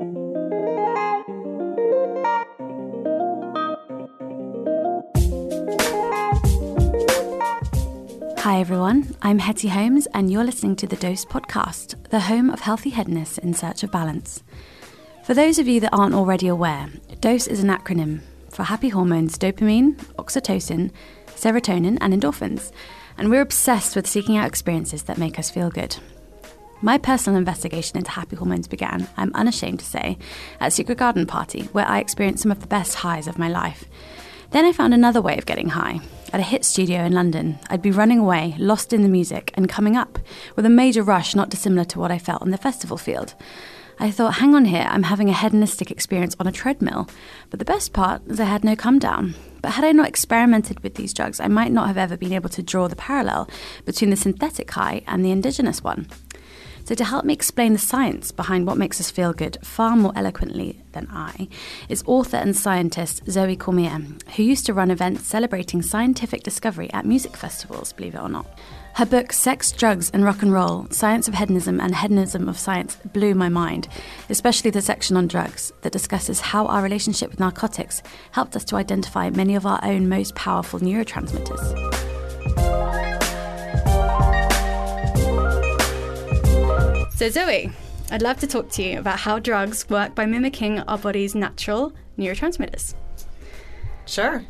Hi everyone, I'm Hetty Holmes, and you're listening to the Dose Podcast, the home of healthy hedonism in search of balance. For those of you that aren't already aware, DOSE is an acronym for happy hormones dopamine, oxytocin, serotonin, and endorphins, and we're obsessed with seeking out experiences that make us feel good. My personal investigation into happy hormones began, I'm unashamed to say, at Secret Garden Party, where I experienced some of the best highs of my life. Then I found another way of getting high. At a HIIT studio in London, I'd be running away, lost in the music, and coming up, with a major rush not dissimilar to what I felt on the festival field. I thought, hang on here, I'm having a hedonistic experience on a treadmill. But the best part is I had no come down. But had I not experimented with these drugs, I might not have ever been able to draw the parallel between the synthetic high and the indigenous one. So, to help me explain the science behind what makes us feel good far more eloquently than I, is author and scientist Zoe Cormier, who used to run events celebrating scientific discovery at music festivals, believe it or not. Her book, Sex, Drugs and Rock and Roll Science of Hedonism and Hedonism of Science, blew my mind, especially the section on drugs that discusses how our relationship with narcotics helped us to identify many of our own most powerful neurotransmitters. So, Zoe, I'd love to talk to you about how drugs work by mimicking our body's natural neurotransmitters. Sure.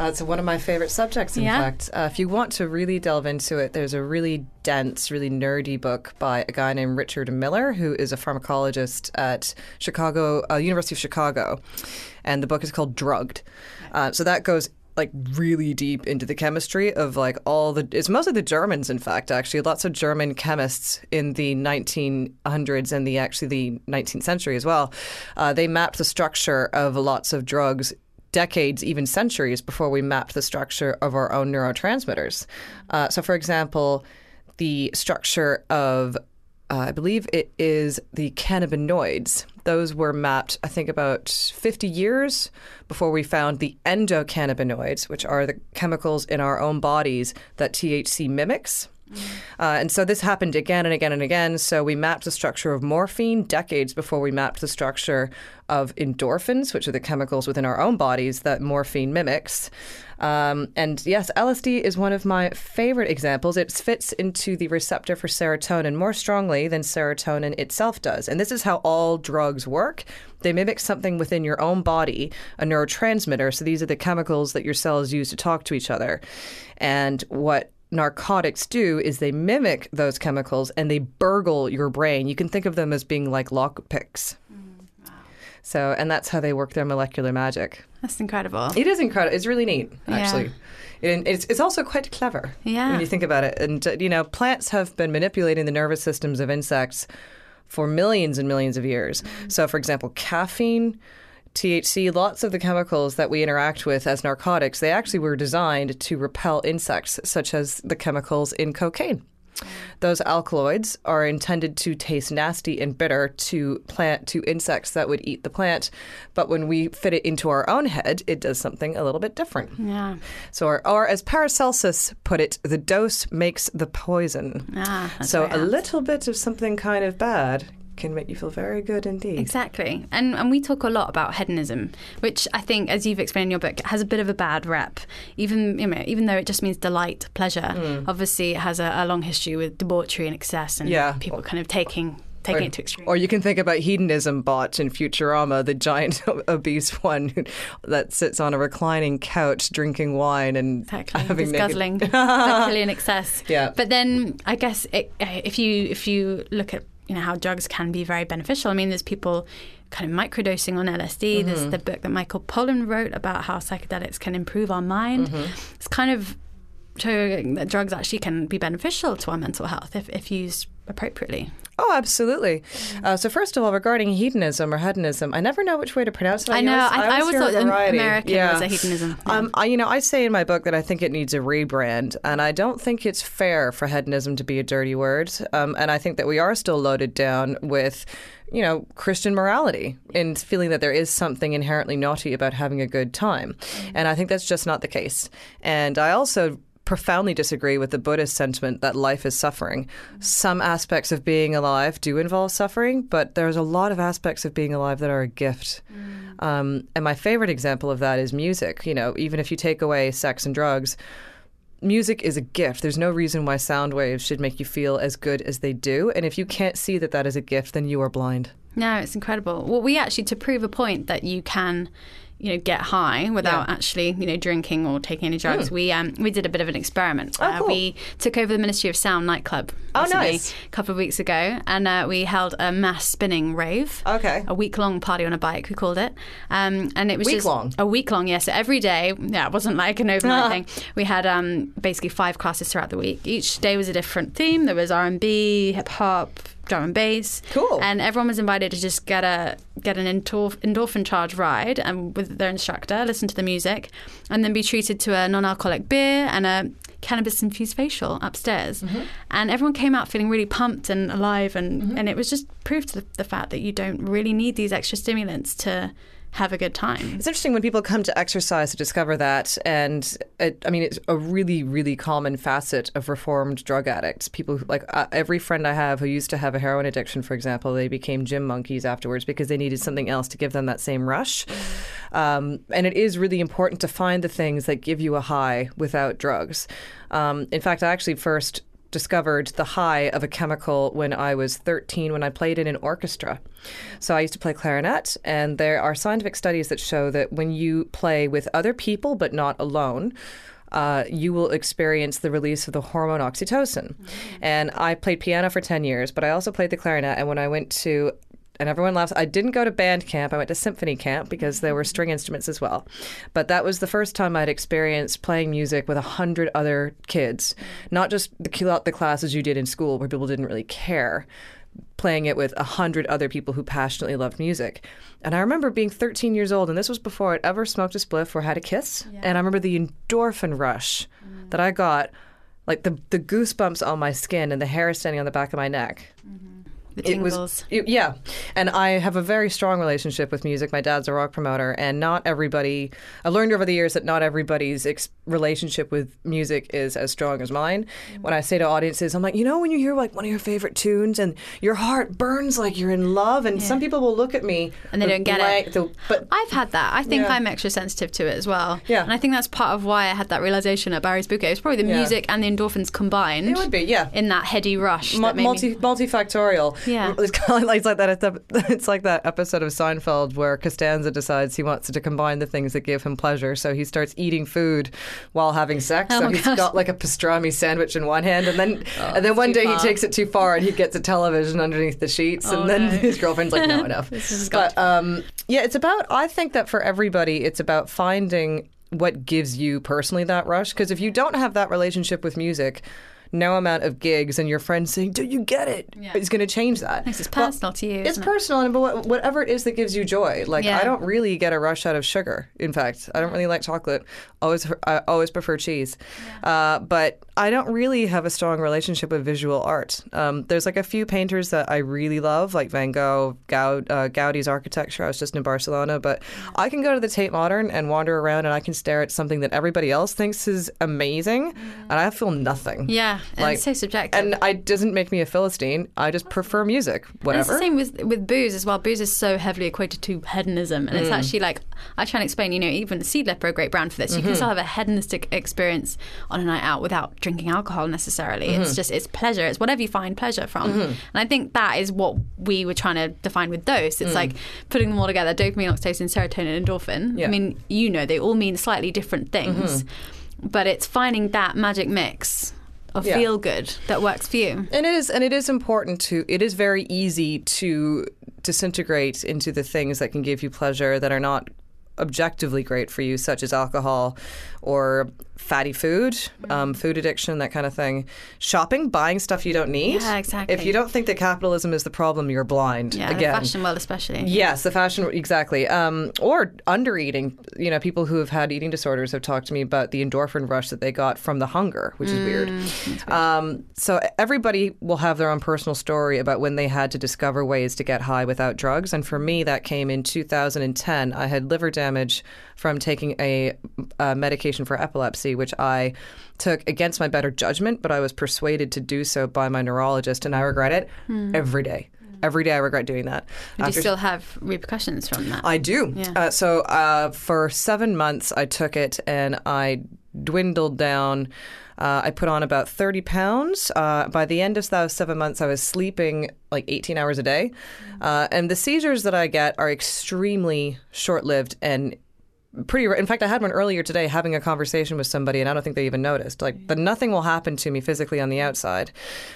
Uh, it's one of my favorite subjects, in Yeah. fact. Uh, if you want to really delve into it, there's a really dense, really nerdy book by a guy named Richard Miller, who is a pharmacologist at Chicago, uh, University of Chicago. And the book is called Drugged. Uh, so that goes like really deep into the chemistry of like all the it's mostly the Germans in fact actually lots of German chemists in the 1900s and the actually the 19th century as well uh, they mapped the structure of lots of drugs decades, even centuries before we mapped the structure of our own neurotransmitters. Uh, so, for example, the structure of uh, I believe it is the cannabinoids. Those were mapped, I think, about 50 years before we found the endocannabinoids, which are the chemicals in our own bodies that THC mimics. Uh, and so this happened again and again and again. So we mapped the structure of morphine decades before we mapped the structure of endorphins, which are the chemicals within our own bodies that morphine mimics. Um, and yes, LSD is one of my favorite examples. It fits into the receptor for serotonin more strongly than serotonin itself does. And this is how all drugs work. They mimic something within your own body, a neurotransmitter. So these are the chemicals that your cells use to talk to each other. And what narcotics do is they mimic those chemicals and they burgle your brain. You can think of them as being like lockpicks. So, and that's how they work their molecular magic. That's incredible. It is incredible. It's really neat, Yeah. actually. And it's, it's also quite clever Yeah. when you think about it. And, uh, you know, plants have been manipulating the nervous systems of insects for millions and millions of years. So, for example, caffeine, THC, lots of the chemicals that we interact with as narcotics, they actually were designed to repel insects, such as the chemicals in cocaine. Those alkaloids are intended to taste nasty and bitter to plant to insects that would eat the plant, but when we fit it into our own head, it does something a little bit different. Yeah. So, or, or as Paracelsus put it, the dose makes the poison. Ah, so, a little bit of something kind of bad can make you feel very good indeed. Exactly. And and we talk a lot about hedonism, which I think, as you've explained in your book, has a bit of a bad rep. Even you know, even though it just means delight, pleasure. Hmm. Obviously, it has a, a long history with debauchery and excess, and Yeah. people kind of taking taking it to extreme. Or you can think about hedonism bot in Futurama, the giant obese one who- that sits on a reclining couch drinking wine and Exactly, having naked- guzzling, sexually in excess. Yeah. But then I guess it, if you if you look at you know how drugs can be very beneficial. I mean, there's people kind of microdosing on LSD. There's Mm-hmm. the book that Michael Pollan wrote about how psychedelics can improve our mind. Mm-hmm. It's kind of showing that drugs actually can be beneficial to our mental health if, if used appropriately. Oh, absolutely. Uh, so, first of all, regarding hedonism or hedonism, I never know which way to pronounce it. I know. always- I, I always hear thought variety. American Yeah. was a hedonism. Um, I, you know, I say in my book that I think it needs a rebrand, and I don't think it's fair for hedonism to be a dirty word. Um, and I think that we are still loaded down with, you know, Christian morality and feeling that there is something inherently naughty about having a good time. And I think that's just not the case. And I also profoundly disagree with the Buddhist sentiment that life is suffering. Some aspects of being alive do involve suffering, but there's a lot of aspects of being alive that are a gift. Um, and my favorite example of that is music. You know, even if you take away sex and drugs, music is a gift. There's no reason why sound waves should make you feel as good as they do. And if you can't see that that is a gift, then you are blind. No, it's incredible. Well, we actually, to prove a point that you can you know get high without Yeah. actually you know drinking or taking any drugs. Hmm. We um we did a bit of an experiment. Oh, Uh, cool. we took over the Ministry of Sound nightclub. Oh, nice. A couple of weeks ago, and uh, we held a mass spinning rave. Okay. A week long party on a bike, we called it. Um, and it was Week just long? a week long. Yes, so every day. Yeah, it wasn't like an overnight thing. We had um basically five classes throughout the week. Each day was a different theme. There was R and B, hip hop. Drum and bass, Cool. and everyone was invited to just get a get an endorphin charge ride and with their instructor, listen to the music, and then be treated to a non-alcoholic beer and a cannabis infused facial upstairs. Mm-hmm. And everyone came out feeling really pumped and alive, and and it was just proof to the, the fact that you don't really need these extra stimulants to have a good time. It's interesting when people come to exercise to discover that, and it, I mean, it's a really, really common facet of reformed drug addicts. People like uh, every friend I have who used to have a heroin addiction, for example, they became gym monkeys afterwards because they needed something else to give them that same rush. Um, and it is really important to find the things that give you a high without drugs. Um, in fact, I actually first discovered the high of a chemical when I was 13 when I played in an orchestra. So I used to play clarinet, and there are scientific studies that show that when you play with other people but not alone, uh, you will experience the release of the hormone oxytocin. And I played piano for 10 years, but I also played the clarinet. And when I went to and everyone laughs. I didn't go to band camp. I went to symphony camp because there were string instruments as well. But that was the first time I'd experienced playing music with a hundred other kids, not just the, the classes you did in school where people didn't really care. Playing it with a hundred other people who passionately loved music. And I remember being 13 years old, and this was before I'd ever smoked a spliff or had a kiss. And I remember the endorphin rush mm. that I got, like the, the goosebumps on my skin and the hair standing on the back of my neck mm-hmm. The it was it- yeah and i have a very strong relationship with music my dad's a rock promoter and not everybody i learned over the years that not everybody's ex- relationship with music is as strong as mine Mm-hmm. when i say to audiences i'm like you know when you hear like one of your favorite tunes and your heart burns like you're in love and some people will look at me And they don't get it. blank- they'll- but I've had that. I think Yeah. I'm extra sensitive to it as well. Yeah. And I think that's part of why I had that realization at Barry's Bootcamp. It's probably the Yeah. music and the endorphins combined it would be yeah in that heady rush. Made multi me, multifactorial. Yeah. it's kind of like, it's like that. It's like that episode of Seinfeld where Costanza decides he wants to combine the things that give him pleasure, so he starts eating food while having sex. Oh so he's gosh. got like a pastrami sandwich in one hand, and then Oh, and then one day far. he takes it too far and he gets a television underneath the sheets, Oh, and then no. his girlfriend's like, "No, enough." This has got but um, yeah, it's about. I think that for everybody, it's about finding what gives you personally that rush. Because if you don't have that relationship with music, no amount of gigs and your friends saying, "Do you get it?" Yeah. is going to change that. It's just Well, personal to you. it's isn't it? personal, and but whatever it is that gives you joy. Like Yeah. I don't really get a rush out of sugar. In fact, I don't really like chocolate. Always, I always prefer cheese. Uh, but I don't really have a strong relationship with visual art. Um, there's like a few painters that I really love, like Van Gogh, Gaud, uh, Gaudi's architecture. I was just in Barcelona, but I can go to the Tate Modern and wander around, and I can stare at something that everybody else thinks is amazing, and I feel nothing. Yeah, and Like- it's so subjective. And it doesn't make me a philistine. I just prefer music. And it's Whatever. the same with with booze as well. Booze is so heavily equated to hedonism, and Mm. it's actually like I try and explain. You know, even Seedlip are a great brand for this. You Mm-hmm. can still have a hedonistic experience on a night out without drinking alcohol necessarily. Mm-hmm. It's just it's pleasure. It's whatever you find pleasure from, and I think that is what we were trying to define with dose. Mm. It's like putting them all together: dopamine, oxytocin, serotonin, endorphin. Yeah. I mean, you know, they all mean slightly different things, but it's finding that magic mix Yeah. feel good that works for you. And it is, and it is important to. It is very easy to disintegrate into the things that can give you pleasure that are not objectively great for you, such as alcohol or fatty food, um, food addiction, that kind of thing. Shopping, buying stuff you don't need. Yeah, exactly. If you don't think that capitalism is the problem, you're blind. Yeah, the fashion world especially. Yes, the fashion exactly. Um, or under eating. You know, people who have had eating disorders have talked to me about the endorphin rush that they got from the hunger, which is weird. Um, so everybody will have their own personal story about when they had to discover ways to get high without drugs. And for me, that came in 2010. I had liver damage damage from taking a, a medication for epilepsy, which I took against my better judgment, but I was persuaded to do so by my neurologist, and I regret it every day. Every day I regret doing that. Do you still have repercussions from that? I do. Yeah. Uh, so uh, for seven months, I took it and I dwindled down. Uh, I put on about 30 pounds. Uh, by the end of those seven months, I was sleeping like 18 hours a day. Uh, and the seizures that I get are extremely short lived and pretty in fact i had one earlier today having a conversation with somebody and i don't think they even noticed. Like the nothing will happen to me physically on the outside.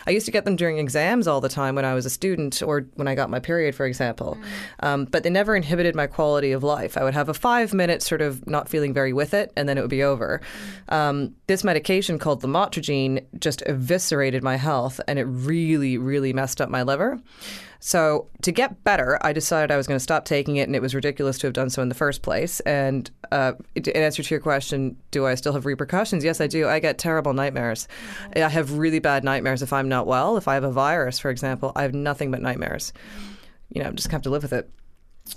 I used to get them during exams all the time when i was a student or when i got my period for example. Um, but they never inhibited my quality of life. I would have a five minute sort of not feeling very with it and then it would be over. Um, this medication called lamotrigine just eviscerated my health and it really really messed up my liver so to get better, I decided I was going to stop taking it, and it was ridiculous to have done so in the first place. And uh, in answer to your question, do I still have repercussions? Yes, I do. I get terrible nightmares. I have really bad nightmares if I'm not well. If I have a virus, for example, I have nothing but nightmares. You know, I'm just have to live with it.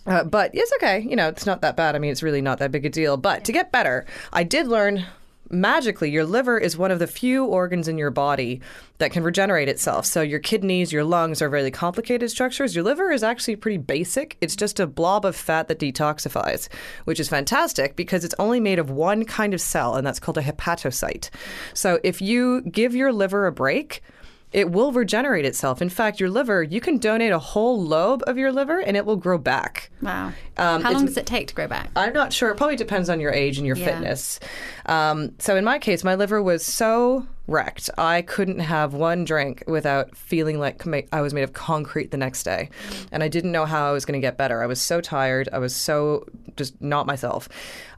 Uh, but it's okay. You know, it's not that bad. I mean, it's really not that big a deal. But to get better, I did learn magically your liver is one of the few organs in your body that can regenerate itself. So your kidneys, your lungs are really complicated structures. Your liver is actually pretty basic. It's just a blob of fat that detoxifies, which is fantastic because it's only made of one kind of cell and that's called a hepatocyte. So if you give your liver a break, it will regenerate itself. In fact, your liver, you can donate a whole lobe of your liver and it will grow back. Wow. Um, How long does it take to grow back? I'm not sure. It probably depends on your age and your Yeah. fitness. Um, so in my case, my liver was so wrecked, I couldn't have one drink without feeling like I was made of concrete the next day, and I didn't know how I was going to get better. I was so tired. I was so just not myself.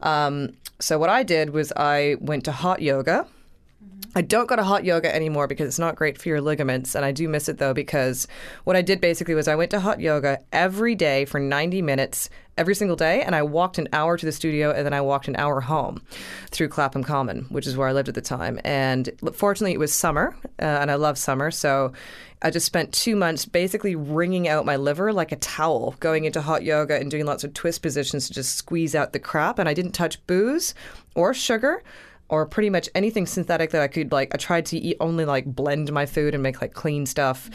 Um, so what I did was I went to hot yoga. I don't go to hot yoga anymore because it's not great for your ligaments. And I do miss it though because what I did basically was I went to hot yoga every day for 90 minutes every single day. And I walked an hour to the studio and then I walked an hour home through Clapham Common, which is where I lived at the time. And fortunately, it was summer uh, and I love summer. So I just spent two months basically wringing out my liver like a towel, going into hot yoga and doing lots of twist positions to just squeeze out the crap. And I didn't touch booze or sugar or pretty much anything synthetic that I could like. I tried to eat only like blend my food and make like clean stuff.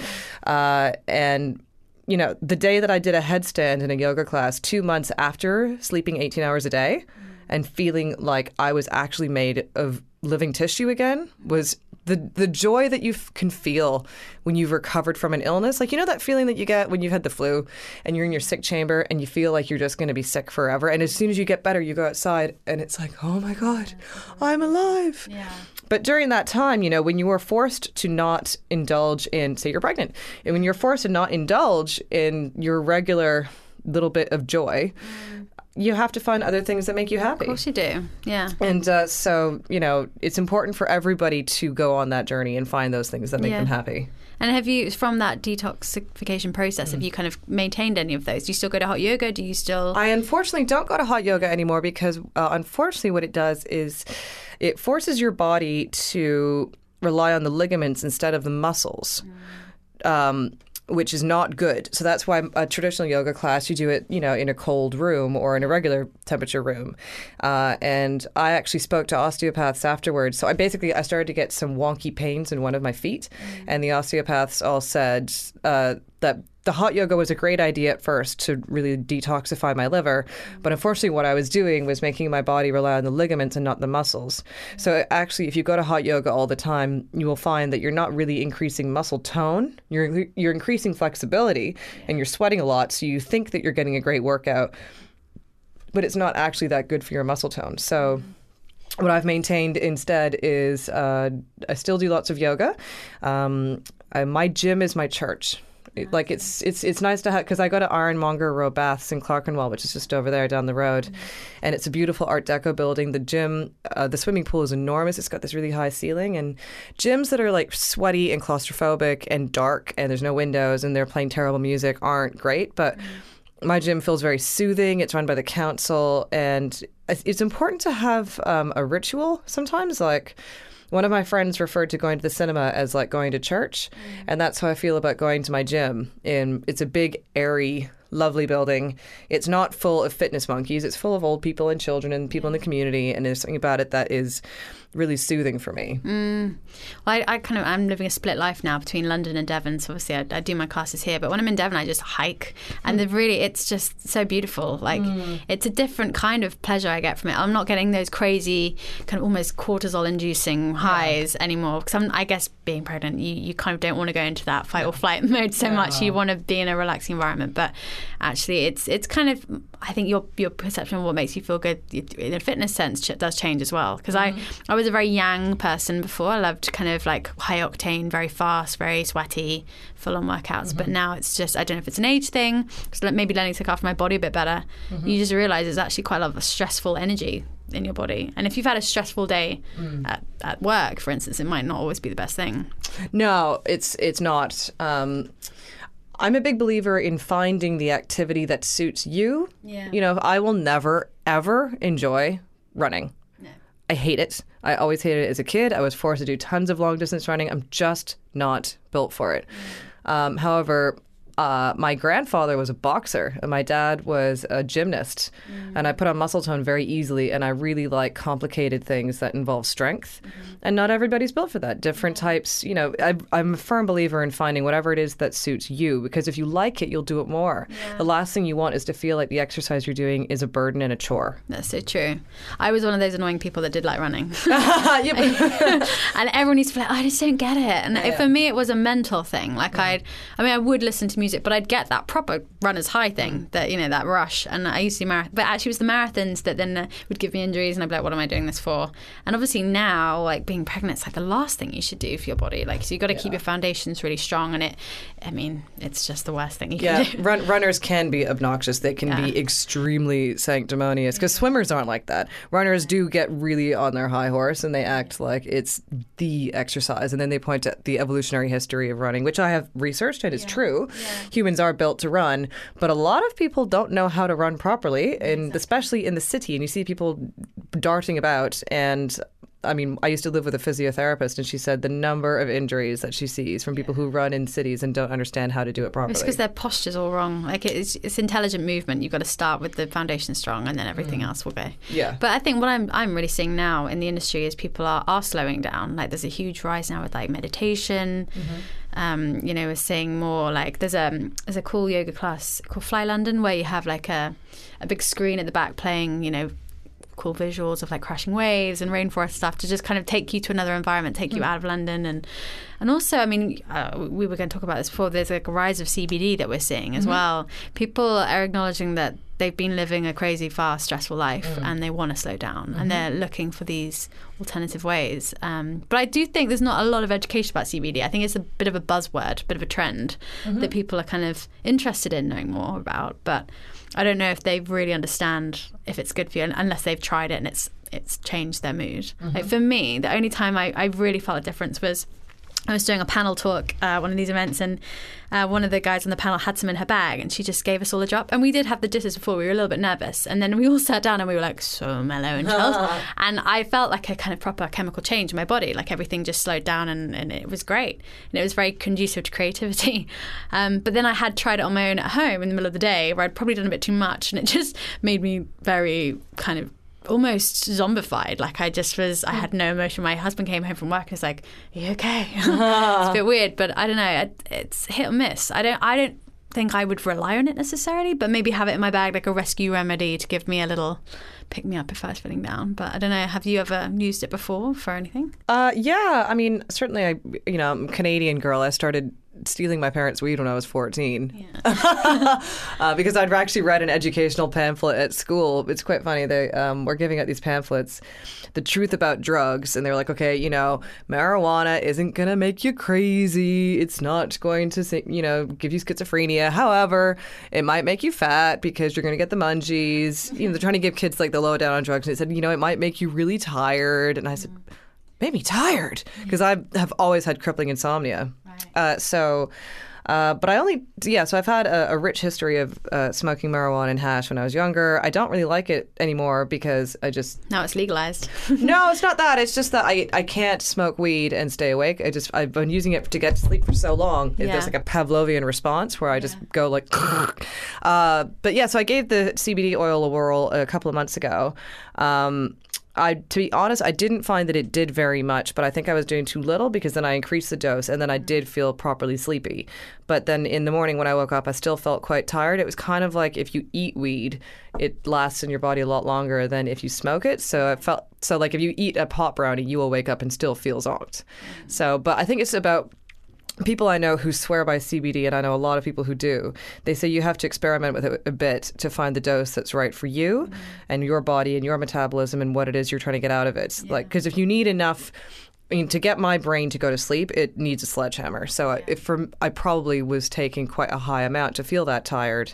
Uh, and you know, the day that I did a headstand in a yoga class, two months after sleeping 18 hours a day and feeling like I was actually made of living tissue again was the the joy that you f- can feel when you've recovered from an illness. Like you know that feeling that you get when you've had the flu and you're in your sick chamber and you feel like you're just going to be sick forever. And as soon as you get better, you go outside and it's like, oh my god, I'm alive. Yeah. But during that time, you know, when you were forced to not indulge in, say, you're pregnant, and when you're forced to not indulge in your regular little bit of joy, mm. You have to find other things that make you happy. Of course you do. Yeah. And uh, so, you know, it's important for everybody to go on that journey and find those things that make Yeah. them happy. And have you, from that detoxification process, Mm. have you kind of maintained any of those? Do you still go to hot yoga? Do you still? I unfortunately don't go to hot yoga anymore because, uh, unfortunately, what it does is it forces your body to rely on the ligaments instead of the muscles. Um, which is not good. So that's why a traditional yoga class, you do it, you know, in a cold room or in a regular temperature room. Uh, and I actually spoke to osteopaths afterwards. So I basically I started to get some wonky pains in one of my feet, and the osteopaths all said uh, that the hot yoga was a great idea at first to really detoxify my liver, but unfortunately, what I was doing was making my body rely on the ligaments and not the muscles. So, actually, if you go to hot yoga all the time, you will find that you're not really increasing muscle tone. You're you're increasing flexibility, and you're sweating a lot. So you think that you're getting a great workout, but it's not actually that good for your muscle tone. So what I've maintained instead is uh, I still do lots of yoga. Um, I, my gym is my church. It- like it's it's it's nice to have because I go to Ironmonger Row Baths in Clerkenwell, which is just over there down the road, and it's a beautiful Art Deco building. The gym, uh, the swimming pool is enormous. It's got this really high ceiling, and gyms that are like sweaty and claustrophobic and dark, and there's no windows, and they're playing terrible music aren't great, but my gym feels very soothing. It's run by the council, and it's it's important to have um, a ritual sometimes. Like one of my friends referred to going to the cinema as like going to church, mm. and that's how I feel about going to my gym. And it's a big, airy, lovely building. It's not full of fitness monkeys. It's full of old people and children and people in the mm. community. And there's something about it that is really soothing for me. Mm. Well, I, I, kind of I'm living a split life now between London and Devon. So obviously I, I do my classes here, but when I'm in Devon, I just hike, and mm. really it's just so beautiful. Like mm. it's a different kind of pleasure I get from it. I'm not getting those crazy kind of almost cortisol inducing highs yeah. anymore because I guess being pregnant, you, you kind of don't want to go into that fight or flight mode so yeah. much. You want to be in a relaxing environment, but actually it's it's kind of I think your your perception of what makes you feel good in a fitness sense does change as well. Because mm-hmm. I I was a very yang person before. I loved kind of like high octane, very fast, very sweaty, full on workouts. Mm-hmm. But now it's just I don't know if it's an age thing. So maybe learning to look after my body a bit better. Mm-hmm. You just realize it's actually quite a lot of stressful energy in your body. And if you've had a stressful day mm. at, at work, for instance, it might not always be the best thing. No, it's it's not. Um, I'm a big believer in finding the activity that suits you. Yeah. You know, I will never, ever enjoy running. I hate it. I always hated it as a kid. I was forced to do tons of long distance running. I'm just not built for it. Mm. Um, however, uh, my grandfather was a boxer and my dad was a gymnast. Mm-hmm. And I put on muscle tone very easily. And I really like complicated things that involve strength. Mm-hmm. And not everybody's built for that. Different types, you know, I, am a firm believer in finding whatever it is that suits you because if you like it, you'll do it more. Yeah. The last thing you want is to feel like the exercise you're doing is a burden and a chore. That's so true. I was one of those annoying people that did like running. and everyone used to be like, oh, I just don't get it. And yeah. for me, it was a mental thing. Like, yeah. I'd, I mean, I would listen to music, but I'd get that proper runner's high thing, mm. that you know, that rush. And I used to do marathon, but actually, it was the marathons that then uh, would give me injuries, and I'd be like, "What am I doing this for?" And obviously now, like being pregnant, it's like the last thing you should do for your body. Like, so you got to yeah. keep your foundations really strong, and it, I mean, it's just the worst thing you yeah, can do. Run, runners can be obnoxious. They can yeah. be extremely sanctimonious because swimmers aren't like that. Runners do get really on their high horse, and they act like it's the exercise, and then they point at the evolutionary history of running, which I have researched and it's true. Humans are built to run, but a lot of people don't know how to run properly, and exactly. especially in the city. And you see people darting about and I mean, I used to live with a physiotherapist, and she said the number of injuries that she sees from people who run in cities and don't understand how to do it properly. It's because their posture's all wrong. Like it's, it's intelligent movement. You've got to start with the foundation strong, and then everything mm. else will go. Yeah. But I think what I'm I'm really seeing now in the industry is people are are slowing down. Like there's a huge rise now with like meditation. Mm-hmm. Um, you know, we're seeing more like there's a there's a cool yoga class called Fly London where you have like a a big screen at the back playing, you know, cool visuals of like crashing waves and rainforest stuff to just kind of take you to another environment, take mm. you out of London, and and also, I mean, uh, we were going to talk about this before. There's like a rise of CBD that we're seeing as mm-hmm. well. People are acknowledging that they've been living a crazy, fast, stressful life, mm. and they want to slow down, mm-hmm. and they're looking for these alternative ways. Um, but I do think there's not a lot of education about CBD. I think it's a bit of a buzzword, a bit of a trend mm-hmm. that people are kind of interested in knowing more about, but. I don't know if they really understand if it's good for you unless they've tried it and it's it's changed their mood. Mm-hmm. Like for me, the only time I, I really felt a difference was I was doing a panel talk, uh, one of these events, and uh, one of the guys on the panel had some in her bag, and she just gave us all a drop. And we did have the jitters before; we were a little bit nervous, and then we all sat down and we were like so mellow and chilled. and I felt like a kind of proper chemical change in my body, like everything just slowed down, and, and it was great, and it was very conducive to creativity. Um, but then I had tried it on my own at home in the middle of the day, where I'd probably done a bit too much, and it just made me very kind of almost zombified. Like I just was, I had no emotion. My husband came home from work and was like, "Are you okay?" it's a bit weird, but I don't know. It's hit or miss. I don't. I don't think I would rely on it necessarily, but maybe have it in my bag like a rescue remedy to give me a little pick me up if I was feeling down. But I don't know. Have you ever used it before for anything? Uh, yeah. I mean, certainly. I, you know, I'm a Canadian girl. I started stealing my parents' weed when I was 14. Yeah. uh, because I'd actually read an educational pamphlet at school. It's quite funny. They um, were giving out these pamphlets, the truth about drugs. And they were like, okay, you know, marijuana isn't going to make you crazy. It's not going to, you know, give you schizophrenia. However, it might make you fat because you're going to get the munchies. You know, they're trying to give kids like the lowdown on drugs. And they said, you know, it might make you really tired. And I said, made me tired because I have always had crippling insomnia. Uh, so Uh, but I only, yeah, so I've had a, a rich history of uh, smoking marijuana and hash when I was younger. I don't really like it anymore because I just. Now it's legalized. no, it's not that. It's just that I, I can't smoke weed and stay awake. I just, I've been using it to get to sleep for so long. Yeah. There's like a Pavlovian response where I just go like, uh, but yeah, so I gave the CBD oil a whirl a couple of months ago. Um, I, to be honest, I didn't find that it did very much, but I think I was doing too little because then I increased the dose and then I did feel properly sleepy. But then in the morning when I woke up, I still felt quite tired. It was kind of like if you eat weed, it lasts in your body a lot longer than if you smoke it. So I felt so like if you eat a pot brownie, you will wake up and still feel zonked. So, but I think it's about people I know who swear by CBD, and I know a lot of people who do, they say you have to experiment with it a bit to find the dose that's right for you Mm-hmm. and your body and your metabolism and what it is you're trying to get out of it. Like, because if you need enough. I mean, to get my brain to go to sleep, it needs a sledgehammer. So, I if for, I probably was taking quite a high amount to feel that tired.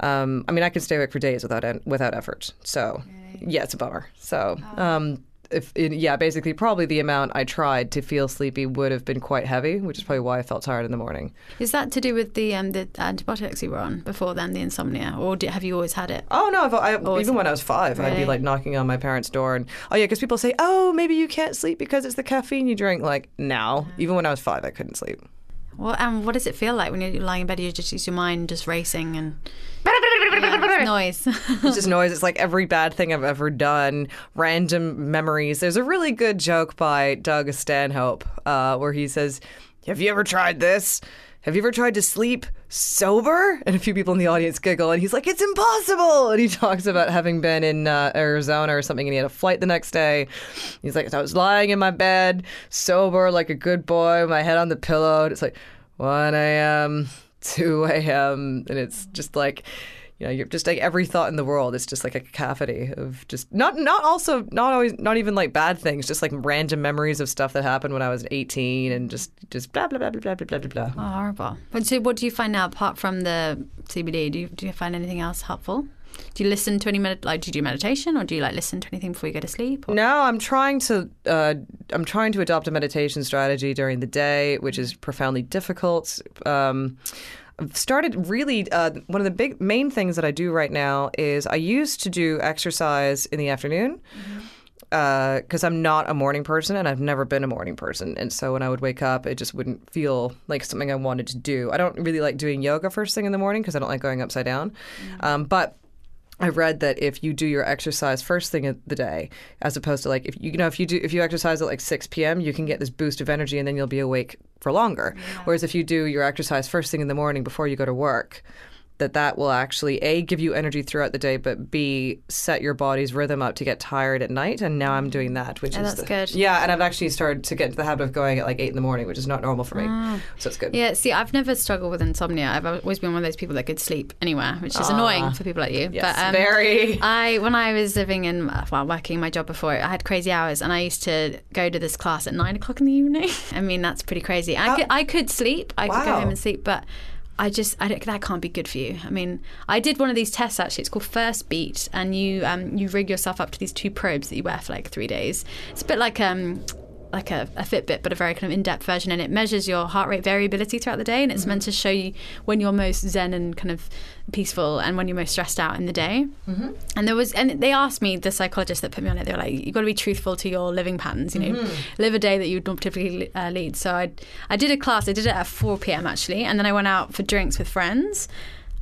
Um, I mean, I could stay awake for days without en- without effort. So, yeah, it's a bummer. So, Oh. um, if yeah, basically, probably the amount I tried to feel sleepy would have been quite heavy, which is probably why I felt tired in the morning. Is that to do with the um, the antibiotics you were on before then, the insomnia, or have you always had it? Oh no! I, even when I was five, I'd be like knocking on my parents' door, and oh yeah, because people say, oh, maybe you can't sleep because it's the caffeine you drink. Like now, even when I was five, I couldn't sleep. Well, and what does it feel like when you're lying in bed? You just is your mind just racing and Yeah, noise. It's just noise. It's like every bad thing I've ever done, random memories. There's a really good joke by Doug Stanhope uh, where he says, Have you ever tried this? Have you ever tried to sleep sober? And a few people in the audience giggle, and he's like, It's impossible. And he talks about having been in uh, Arizona or something, and he had a flight the next day. He's like, I was lying in my bed, sober, like a good boy, my head on the pillow. And it's like 1 a.m., 2 a.m., and it's just like, you know, you're just like every thought in the world is just like a cacophony of just not not also not always not even like bad things, just like random memories of stuff that happened when I was 18 and just just blah blah blah blah blah blah blah blah. Oh, horrible. But so, what do you find now apart from the CBD? Do you do you find anything else helpful? Do you listen to any med- like do you do meditation or do you like listen to anything before you go to sleep? Or? No, I'm trying to uh, I'm trying to adopt a meditation strategy during the day, which is profoundly difficult. Um, started really uh, one of the big main things that I do right now is I used to do exercise in the afternoon because I'm not a morning person and I've never been a morning person. And so when I would wake up, it just wouldn't feel like something I wanted to do. I don't really like doing yoga first thing in the morning because I don't like going upside down. Um, but I read that if you do your exercise first thing of the day, as opposed to like if you, you know if you do if you exercise at like six p.m., you can get this boost of energy and then you'll be awake for longer. Whereas if you do your exercise first thing in the morning before you go to work, that that will actually a give you energy throughout the day, but b set your body's rhythm up to get tired at night. And now I'm doing that, which Oh, is that's the- good. Yeah, and I've actually started to get into the habit of going at like eight in the morning, which is not normal for me. So it's good. Yeah, see, I've never struggled with insomnia. I've always been one of those people that could sleep anywhere, which is annoying for people like you. Yes, but, um, very. I when I was living in well working my job before, I had crazy hours, and I used to go to this class at nine o'clock in the evening. I mean, that's pretty crazy. I could I could sleep, I could go home and sleep, but. I just I that can't be good for you. I mean, I did one of these tests actually. It's called Firstbeat, and you um, you rig yourself up to these two probes that you wear for like three days. It's a bit like um like a, a Fitbit, but a very kind of in-depth version, and it measures your heart rate variability throughout the day, and it's meant to show you when you're most zen and kind of peaceful, and when you're most stressed out in the day. Mm-hmm. And there was, and they asked me, the psychologist that put me on it, they were like, "You've got to be truthful to your living patterns. You know, live a day that you don't typically uh, lead." So I, I did a class. I did it at 4 p.m. actually, and then I went out for drinks with friends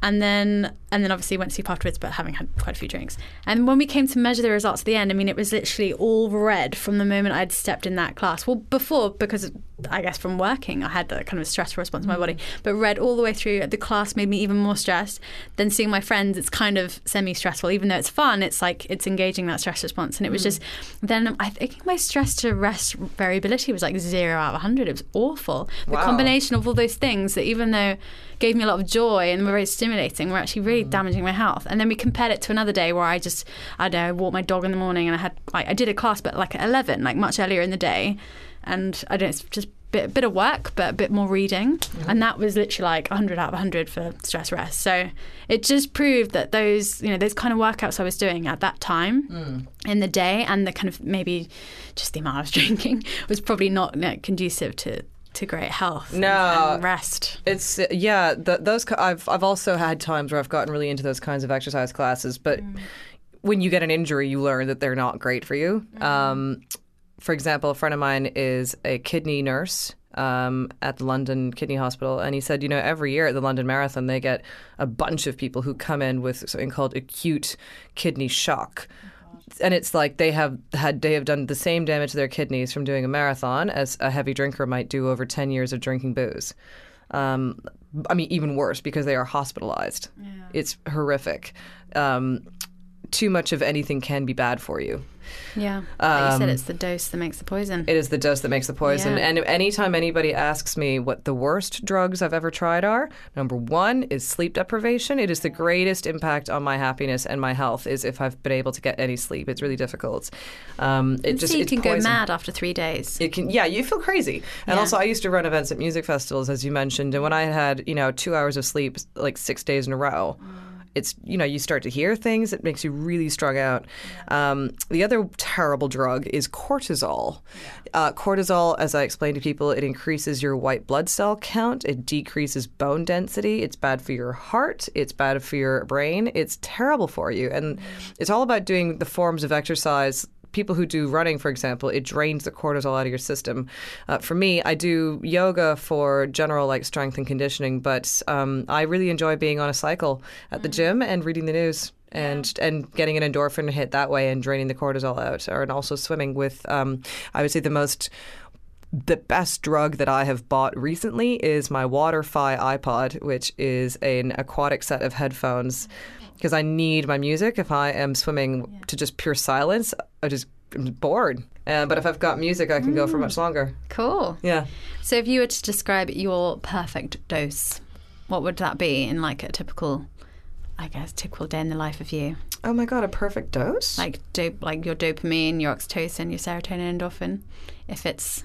and then and then obviously went to sleep afterwards but having had quite a few drinks. And when we came to measure the results at the end i mean it was literally all red from the moment i'd stepped in that class. Well before because i guess from working i had that kind of stressful response in my body. Mm. But red all the way through the class made me even more stressed then seeing my friends. It's kind of semi-stressful. Even though it's fun it's like it's engaging that stress response. And it was mm. just then i think my stress to rest variability was like zero out of 100 it was awful. The Wow. combination of all those things that even though gave me a lot of joy and were very stimulating were actually really mm. damaging my health. And then we compared it to another day where I just I don't know, walked my dog in the morning and I had like I did a class but like at eleven, like much earlier in the day. And I don't know, it's just a bit, bit of work, but a bit more reading. Mm-hmm. And that was literally like 100 out of 100 for stress rest. So it just proved that those, you know, those kind of workouts I was doing at that time mm. in the day and the kind of maybe just the amount I was drinking was probably not you know, conducive to to great health. No. and rest. It's uh, yeah. th those I've I've also had times where I've gotten really into those kinds of exercise classes, but mm. when you get an injury, you learn that they're not great for you. Mm-hmm. Um, for example, a friend of mine is a kidney nurse um, at the London Kidney Hospital, and he said, you know, every year at the London Marathon, they get a bunch of people who come in with something called acute kidney shock. And it's like they have had they have done the same damage to their kidneys from doing a marathon as a heavy drinker might do over ten years of drinking booze. Um, I mean, even worse because they are hospitalized. It's horrific. Um, too much of anything can be bad for you. Yeah, like you said, it's the dose that makes the poison. It is the dose that makes the poison. Yeah. And anytime anybody asks me what the worst drugs I've ever tried are, number one is sleep deprivation. It is the greatest impact on my happiness and my health is if I've been able to get any sleep. It's really difficult. Um, it just so you can go mad after three days. It can, yeah, you feel crazy. And Yeah. also, I used to run events at music festivals, as you mentioned, and when I had, you know, two hours of sleep, like six days in a row, it's, you know, you start to hear things. It makes you really strung out. Um, the other terrible drug is cortisol. Uh, cortisol, as I explained to people, it increases your white blood cell count. It decreases bone density. It's bad for your heart. It's bad for your brain. It's terrible for you. And it's all about doing the forms of exercise people who do running, for example, it drains the cortisol out of your system. Uh, for me, I do yoga for general like strength and conditioning, but um, I really enjoy being on a cycle at the gym and reading the news. And and getting an endorphin hit that way and draining the cortisol out, or and also swimming with, um, I would say the most the best drug that I have bought recently is my Waterfi iPod, which is an aquatic set of headphones because I need my music. If I am swimming to just pure silence, I just am bored. Uh, but if I've got music, I can go for much longer. Cool. Yeah. So if you were to describe your perfect dose, what would that be in like a typical, I guess, typical day in the life of you? Oh my god, a perfect dose. Like dope, like your dopamine, your oxytocin, your serotonin, endorphin. If it's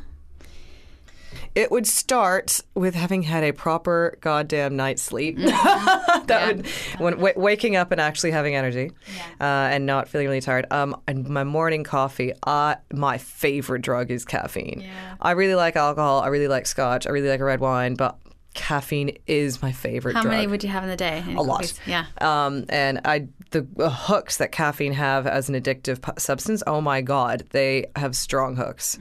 It would start with having had a proper goddamn night's sleep. that would when w- waking up and actually having energy, uh, and not feeling really tired. Um, and my morning coffee. Uh, my favorite drug is caffeine. Yeah. I really like alcohol. I really like scotch. I really like a red wine, but caffeine is my favorite how drug. many would you have in the day? Any a lot. Yeah. Um, and I the hooks that caffeine have as an addictive substance. Oh my god, they have strong hooks.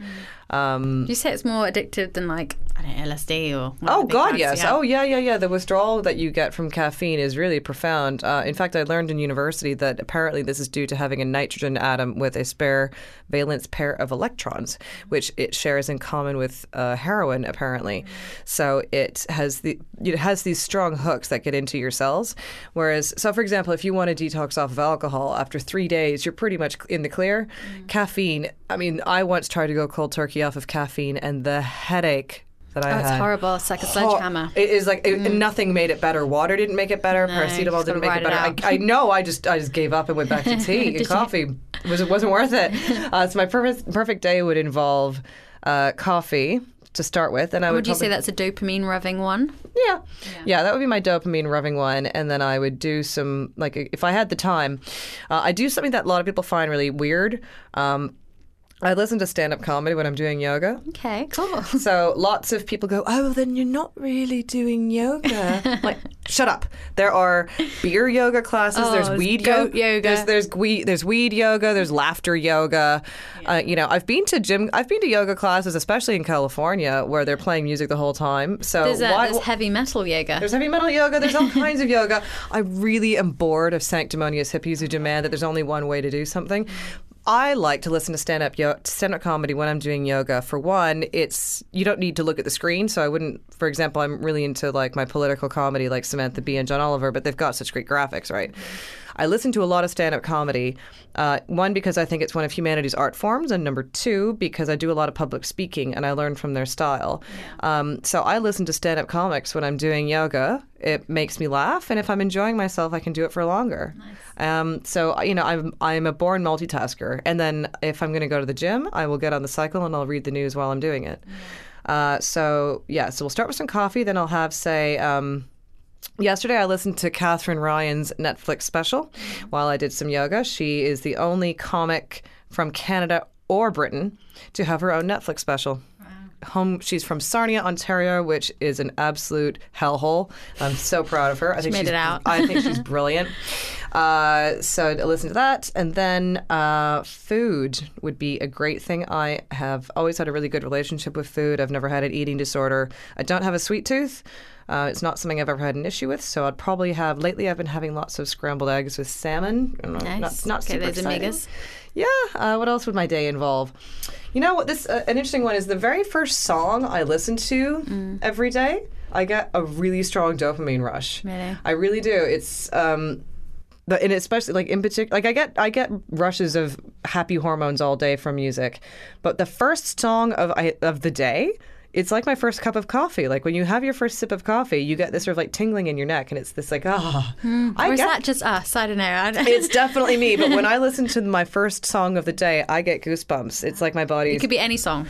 Um, you say it's more addictive than like I don't know LSD or? Oh God, yes. Yeah. Oh yeah, yeah, yeah. The withdrawal that you get from caffeine is really profound. Uh, in fact, I learned in university that apparently this is due to having a nitrogen atom with a spare valence pair of electrons, which it shares in common with uh, heroin. Apparently, so it has the it has these strong hooks that get into your cells. Whereas, so for example, if you want to detox off of alcohol after three days, you're pretty much in the clear. Caffeine. I mean, I once tried to go cold turkey off of caffeine, and the headache that I Oh, it's had. horrible. It's like a sledgehammer. It is like it, nothing made it better. Water didn't make it better. No, Paracetamol didn't make it better. I, I know. I just I just gave up and went back to tea and you? coffee. It was it wasn't worth it. Uh, so my perfect perfect day would involve uh, coffee to start with, and I would. Would you say that's a dopamine revving one? yeah. yeah, that would be my dopamine rubbing one, and then I would do some like if I had the time, uh, I do something that a lot of people find really weird. Um, I listen to stand up comedy when I'm doing yoga. Okay, cool. So lots of people go, oh, then you're not really doing yoga. like, shut up. There are beer yoga classes. Oh, there's weed yo- yoga. There's there's weed there's weed yoga. There's laughter yoga. Uh, you know, I've been to gym. I've been to yoga classes, especially in California, where they're playing music the whole time. So There's, uh, why? there's heavy metal yoga. There's heavy metal yoga. There's all kinds of yoga. I really am bored of sanctimonious hippies who demand that there's only one way to do something. I like to listen to stand up yo- stand up comedy when I'm doing yoga. For one, it's you don't need to look at the screen, so I wouldn't. For example, I'm really into like my political comedy, like Samantha Bee and John Oliver, but they've got such great graphics, right? I listen to a lot of stand up comedy. Uh, one, because I think it's one of humanity's art forms, and number two, because I do a lot of public speaking and I learn from their style. Um, so I listen to stand up comics when I'm doing yoga. It makes me laugh, and if I'm enjoying myself, I can do it for longer. Um, so you know, I'm I'm a born multitasker, and then if I'm going to go to the gym, I will get on the cycle and I'll read the news while I'm doing it. Uh, so yeah, so we'll start with some coffee, then I'll have say. Um, Yesterday, I listened to Katherine Ryan's Netflix special while I did some yoga. She is the only comic from Canada or Britain to have her own Netflix special. home. She's from Sarnia, Ontario, which is an absolute hellhole. I'm so proud of her. I think made she's, it out. I think she's brilliant. Uh, so listen to that, and then uh, food would be a great thing. I have always had a really good relationship with food. I've never had an eating disorder. I don't have a sweet tooth. Uh, it's not something I've ever had an issue with, so I'd probably have. Lately, I've been having lots of scrambled eggs with salmon. Nice. Not, not Okay, super those exciting. omegas. Yeah. Uh, what else would my day involve? You know what? This uh, an interesting one is the very first song I listen to Mm. every day. I get a really strong dopamine rush. Really? I really do. It's um, the, and especially like in particular, like I get I get rushes of happy hormones all day from music, but the first song of I, of the day. It's like my first cup of coffee. Like when you have your first sip of coffee, you get this sort of like tingling in your neck, and it's this like ah. I Or is get that just us? I don't know. I don't- it's definitely me. But when I listen to my first song of the day, I get goosebumps. It's like my body. it could be any song.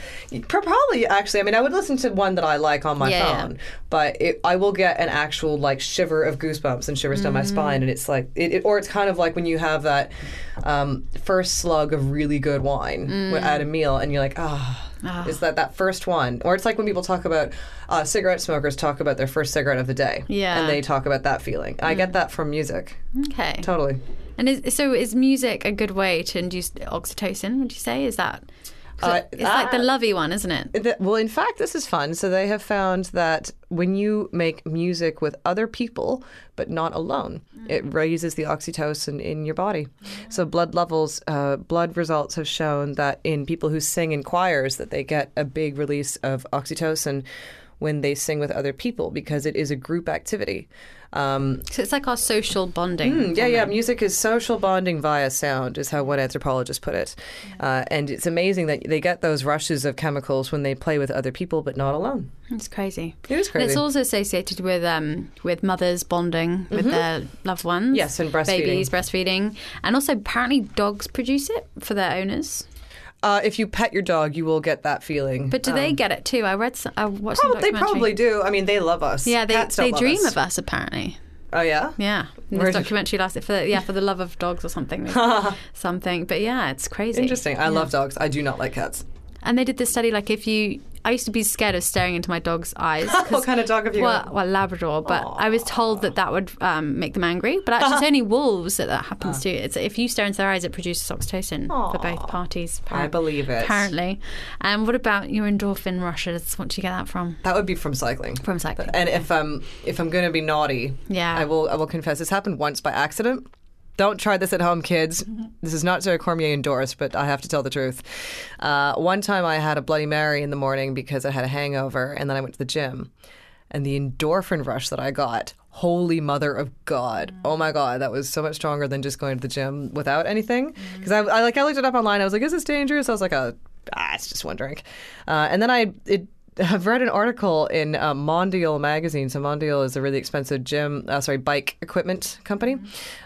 Probably, actually. I mean, I would listen to one that I like on my Yeah, yeah. phone, but it, I will get an actual like shiver of goosebumps and shivers Mm. down my spine, and it's like, it, it, or it's kind of like when you have that um, first slug of really good wine Mm. at a meal, and you're like, ah. Is that that first one, or it's like when people talk about uh, cigarette smokers talk about their first cigarette of the day, Yeah. Mm. and they talk about that feeling. I get that from music, Okay. totally. And is, so is music a good way to induce oxytocin? Would you say is that? Uh, it's like the lovey one, isn't it? Th- Well, in fact, this is fun. So they have found that when you make music with other people, but not alone, it raises the oxytocin in your body. So blood levels, uh, blood results have shown that in people who sing in choirs, that they get a big release of oxytocin when they sing with other people because it is a group activity. Um, So it's like our social bonding. Mm, yeah, yeah. Music is social bonding via sound, is how one anthropologist put it. Uh, and it's amazing that they get those rushes of chemicals when they play with other people, but not alone. It's crazy. It is And crazy. it's also associated with um, with mothers bonding with their loved ones. Mm-hmm. Yes, and breastfeeding. Babies breastfeeding, and also apparently dogs produce it for their owners. Uh, if you pet your dog, you will get that feeling. But do they get it too? I read. Some, I watched some Um, they probably do. I mean, they love us. Yeah, they Cats they dream us. of us apparently. Oh yeah. Yeah, in this documentary lasted for yeah for the love of dogs or something, something. But yeah, it's crazy. Interesting. I love dogs. I do not like cats. And they did this study like if you, I used to be scared of staring into my dog's eyes. What kind of dog have you Well, well, Labrador, but I was told that that would um, make them angry. But actually, it's only wolves that that happens to. It's if you stare into their eyes, it produces oxytocin for both parties. I believe it. Apparently. And what about your endorphin rushes? What do you get that from? That would be from cycling. From cycling. And if I'm if I'm going to be naughty, Yeah. I will I will confess this happened once by accident. Don't try this at home, kids. This is not Sarah Cormier endorsed, but I have to tell the truth. Uh, one time I had a Bloody Mary in the morning because I had a hangover, and then I went to the gym. And the endorphin rush that I got, holy mother of God. Oh my God, that was so much stronger than just going to the gym without anything. Because I, I, like, I looked it up online. I was like, is this dangerous? I was like, oh, ah, it's just one drink. Uh, and then I, it, I've read an article in uh, Mondial magazine. So Mondial is a really expensive gym, uh, sorry, bike equipment company.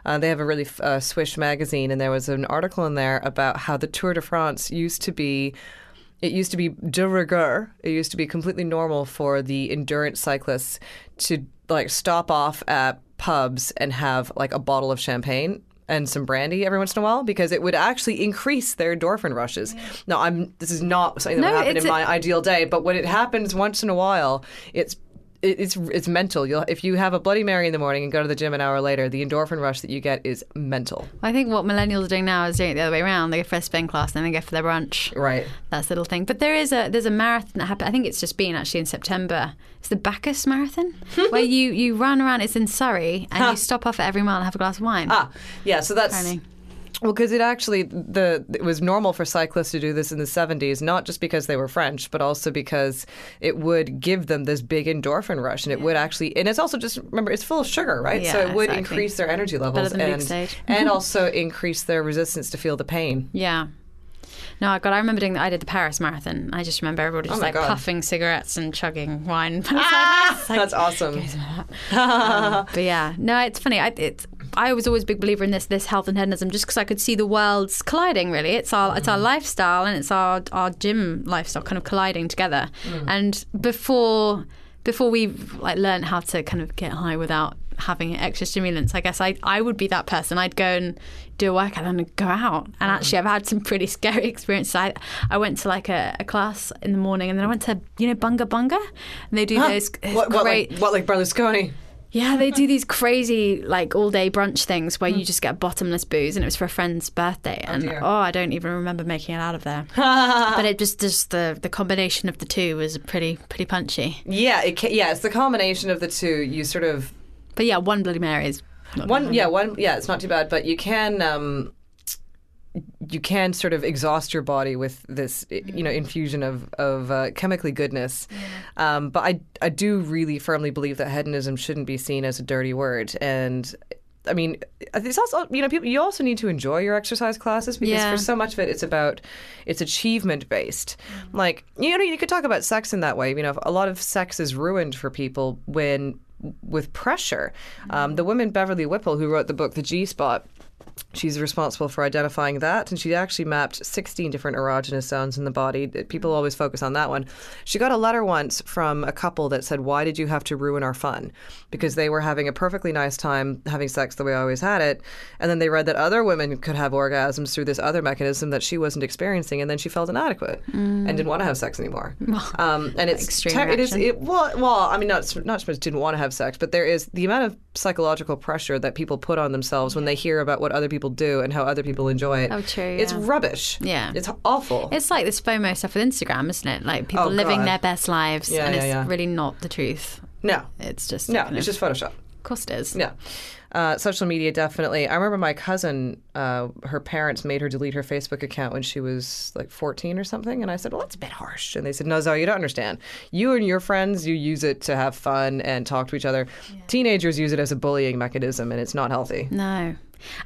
Uh, they have a really f- uh, swish magazine, and there was an article in there about how the Tour de France used to be. It used to be de rigueur. It used to be completely normal for the endurance cyclists to like stop off at pubs and have like a bottle of champagne and some brandy every once in a while because it would actually increase their endorphin rushes. Now, I'm this is not something that No, would happen in a- my ideal day, but when it happens once in a while, it's it- it's it's mental. You'll if you have a Bloody Mary in the morning and go to the gym an hour later, the endorphin rush that you get is mental. I think what millennials are doing now is doing it the other way around. They go for a spin class, and then they go for their brunch. Right. That's the little thing. But there is a there's a marathon that happened. I think it's just been actually in September. It's the Bacchus Marathon, where you you run around. It's in Surrey, and you stop off at every mile and have a glass of wine. Ah, yeah. So that's. Well, because it actually the it was normal for cyclists to do this in the '70s, not just because they were French, but also because it would give them this big endorphin rush, and it would actually, and it's also just remember it's full of sugar, right? Yeah, so it would exactly. increase their energy levels and and also increase their resistance to feel the pain. Yeah. No, God, I remember doing that. I did the Paris Marathon. I just remember everybody just Oh like God. puffing cigarettes and chugging wine. That's awesome. Um, but yeah, no, it's funny. I, it's I was always a big believer in this this health and hedonism, just because I could see the worlds colliding. Really, it's our it's our mm. lifestyle and it's our our gym lifestyle kind of colliding together. Mm. And before before we like learned how to kind of get high without having extra stimulants. I guess I I would be that person. I'd go and do a workout and then go out. And mm. actually, I've had some pretty scary experiences. I I went to like a, a class in the morning, and then I went to you know Bunga Bunga, and they do Huh? those what, what, like, what like Berlusconi? Yeah, they do these crazy like all day brunch things where you Hmm. just get bottomless booze, and it was for a friend's birthday, and dear. oh, I don't even remember making it out of there. but it just just the the combination of the two was pretty pretty punchy. Yeah, it ca- yeah, it's the combination of the two. You sort of But yeah, one Bloody Mary is not one yeah one yeah it's not too bad, but you can um, you can sort of exhaust your body with this you know infusion of of uh, chemically goodness. Um, but I I do really firmly believe that hedonism shouldn't be seen as a dirty word and. I mean, it's also you know people. You also need to enjoy your exercise classes because Yeah. for so much of it, it's about it's achievement based. Like you know, you could talk about sex in that way. You know, a lot of sex is ruined for people when with pressure. Um, the woman Beverly Whipple, who wrote the book The G Spot, she's responsible for identifying that, and she actually mapped 16 different erogenous zones in the body. People mm. always focus on that one. She got a letter once from a couple that said, "Why did you have to ruin our fun?" Because mm. they were having a perfectly nice time having sex the way I always had it, and then they read that other women could have orgasms through this other mechanism that she wasn't experiencing, and then she felt inadequate and didn't want to have mm. sex anymore. Um, and it's Extreme ter- it is it, well, well, I mean, not not much didn't want to have sex, but there is the amount of psychological pressure that people put on themselves when they hear about what other people do and how other people enjoy it. Oh, true, It's yeah. rubbish. Yeah. it's awful. It's like this FOMO stuff with Instagram, isn't it? Like people Oh, living God. their best lives, Yeah, and yeah, it's yeah. really not the truth. no, It's just no, it's of- just Photoshop. of course it is. Yeah. Uh, social media definitely. I remember my cousin, uh, her parents made her delete her Facebook account when she was like 14 or something. And I said, well, that's a bit harsh. And they said, no, Zoe, you don't understand. You and your friends, you use it to have fun and talk to each other. Teenagers use it as a bullying mechanism, and it's not healthy. No.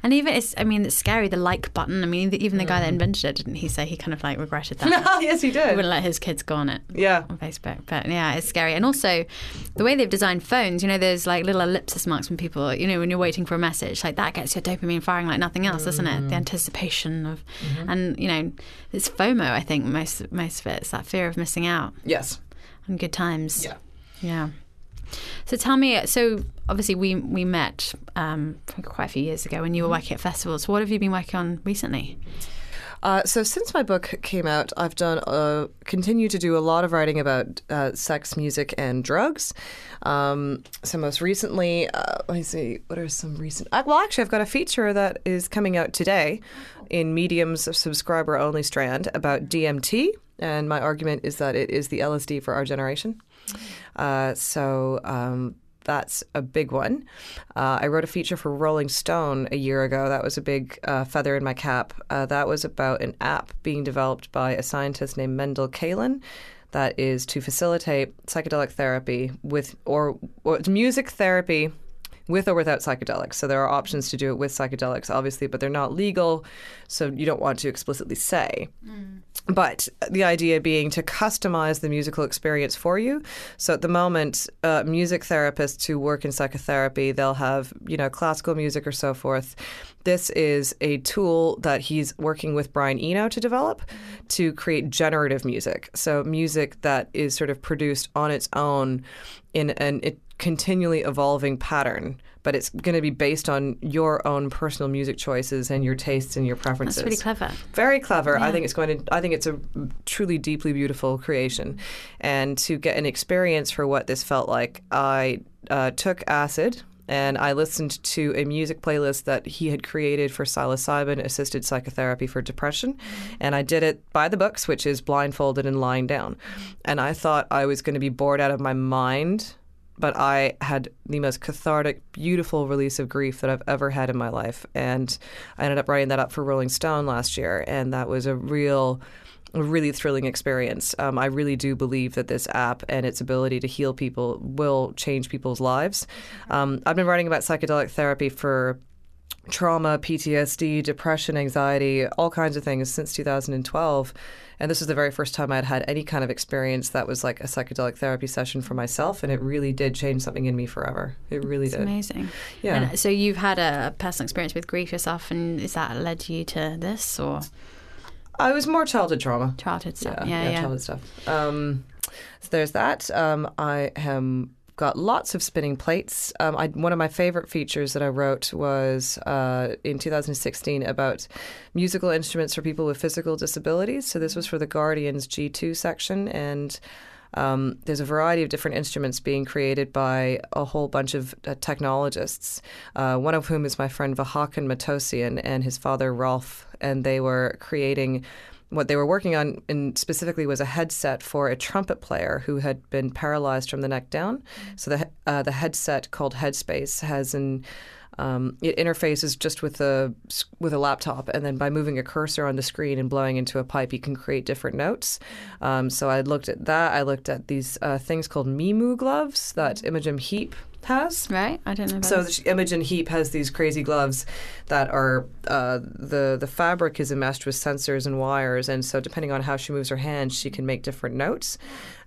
And even it's, I mean, it's scary. The like button. I mean, even the guy Mm. that invented it, didn't he say he kind of like regretted that? No, yes, he did. he wouldn't let his kids go on it. Yeah. on Facebook. But yeah, it's scary. And also, the way they've designed phones, you know, there's like little ellipsis marks when people, you know, when you're waiting for a message, like that gets your dopamine firing like nothing else, doesn't it? Mm. The anticipation of, Mm-hmm. and you know, it's FOMO. I think most most of it. It's that fear of missing out Yes. on good times. Yeah. Yeah. So tell me, so obviously we we met um, quite a few years ago when you were Mm-hmm. working at festivals. What have you been working on recently? Uh, so since my book came out, I've done uh, continue to do a lot of writing about uh, sex, music, and drugs. Um, so most recently, uh, let me see, what are some recent? Uh, well, actually, I've got a feature that is coming out today in Medium's subscriber only strand about DMT, and my argument is that it is the LSD for our generation. Uh, so. Um, that's a big one. Uh, I wrote a feature for Rolling Stone a year ago. That was a big uh, feather in my cap. Uh, that was about an app being developed by a scientist named Mendel Kaelen that is to facilitate psychedelic therapy with or, or music therapy with or without psychedelics. So there are options to do it with psychedelics, obviously, but they're not legal, so you don't want to explicitly say. But the idea being to customize the musical experience for you. So at the moment, uh, music therapists who work in psychotherapy, they'll have, you know, classical music or so forth. This is a tool that he's working with Brian Eno to develop to create generative music. So music that is sort of produced on its own in an it, continually evolving pattern, but it's going to be based on your own personal music choices and your tastes and your preferences. That's really clever. Very clever. I think it's going to. I think it's a truly deeply beautiful creation, and to get an experience for what this felt like, I uh, took acid. And I listened to a music playlist that he had created for psilocybin assisted psychotherapy for depression. And I did it by the books, which is blindfolded and lying down. And I thought I was going to be bored out of my mind but I had the most cathartic, beautiful release of grief that I've ever had in my life. And I ended up writing that up for Rolling Stone last year, and that was a real. A really thrilling experience. Um, I really do believe that this app and its ability to heal people will change people's lives. Um, I've been writing about psychedelic therapy for trauma, PTSD, depression, anxiety, all kinds of things since 2012. And this was the very first time I'd had any kind of experience that was like a psychedelic therapy session for myself. And it really did change something in me forever. It really It's did. amazing. Yeah. And so you've had a personal experience with grief yourself, and is that led you to this or I was more childhood trauma. childhood stuff? Yeah, yeah, childhood stuff. Um, so there's that. Um, I am got lots of spinning plates. Um, I, one of my favorite features that I wrote was uh, in 2016 about musical instruments for people with physical disabilities. So this was for the Guardian's G2 section, and um, there's a variety of different instruments being created by a whole bunch of uh, technologists, uh, one of whom is my friend Vahakn Matossian and his father Rolf, and they were creating what they were working on in specifically was a headset for a trumpet player who had been paralyzed from the neck down. So the uh, the headset called Headspace has an um, it interfaces just with a with a laptop, and then by moving a cursor on the screen and blowing into a pipe, you can create different notes. Um, so I looked at that. I looked at these uh, things called Mimu gloves that Imogen Heap has. Right, I don't know. so this. Imogen Heap has these crazy gloves that are uh, the the fabric is enmeshed with sensors and wires, and so depending on how she moves her hands, she can make different notes.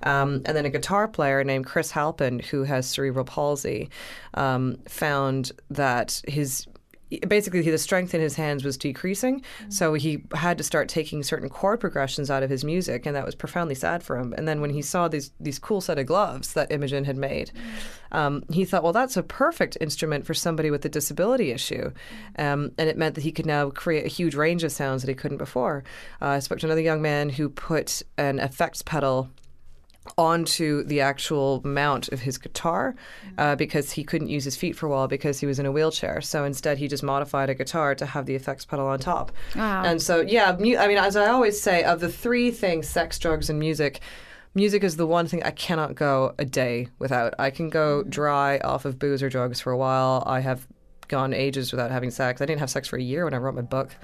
Um, and then a guitar player named Chris Halpin, who has cerebral palsy, um, found that his basically the strength in his hands was decreasing. Mm-hmm. so he had to start taking certain chord progressions out of his music and that was profoundly sad for him. And then when he saw these these cool set of gloves that Imogen had made mm-hmm. um, he thought well that's a perfect instrument for somebody with a disability issue. Um, and it meant that he could now create a huge range of sounds that he couldn't before. Uh, I spoke to another young man who put an effects pedal onto the actual mount of his guitar uh, because he couldn't use his feet for a while because he was in a wheelchair. So instead, he just modified a guitar to have the effects pedal on top. Wow. And so, yeah, mu- I mean, as I always say, of the three things sex, drugs, and music, music is the one thing I cannot go a day without. I can go mm-hmm. dry off of booze or drugs for a while. I have gone ages without having sex. I didn't have sex for a year when I wrote my book.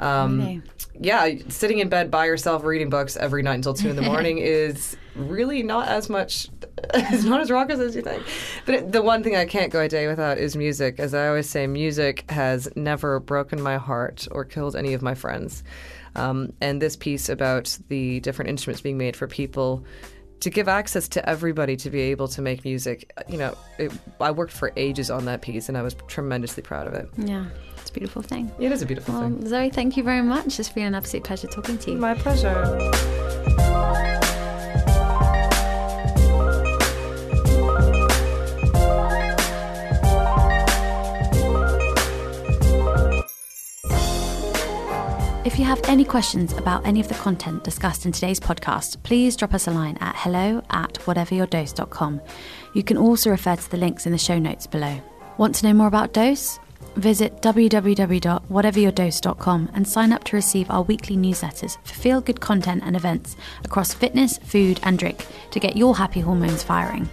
Um, really? Yeah, sitting in bed by yourself reading books every night until two in the morning is really not as much. It's not as raucous as you think. But it, the one thing I can't go a day without is music. As I always say, music has never broken my heart or killed any of my friends. Um, and this piece about the different instruments being made for people to give access to everybody to be able to make music. You know, it, I worked for ages on that piece, and I was tremendously proud of it. Yeah. It's a beautiful thing. It is a beautiful well, thing. Zoe, thank you very much. It's been an absolute pleasure talking to you. My pleasure. If you have any questions about any of the content discussed in today's podcast, please drop us a line at hello at whateveryourdose.com. You can also refer to the links in the show notes below. Want to know more about Dose? Visit www.whateveryourdose.com and sign up to receive our weekly newsletters for feel good content and events across fitness, food, and drink to get your happy hormones firing.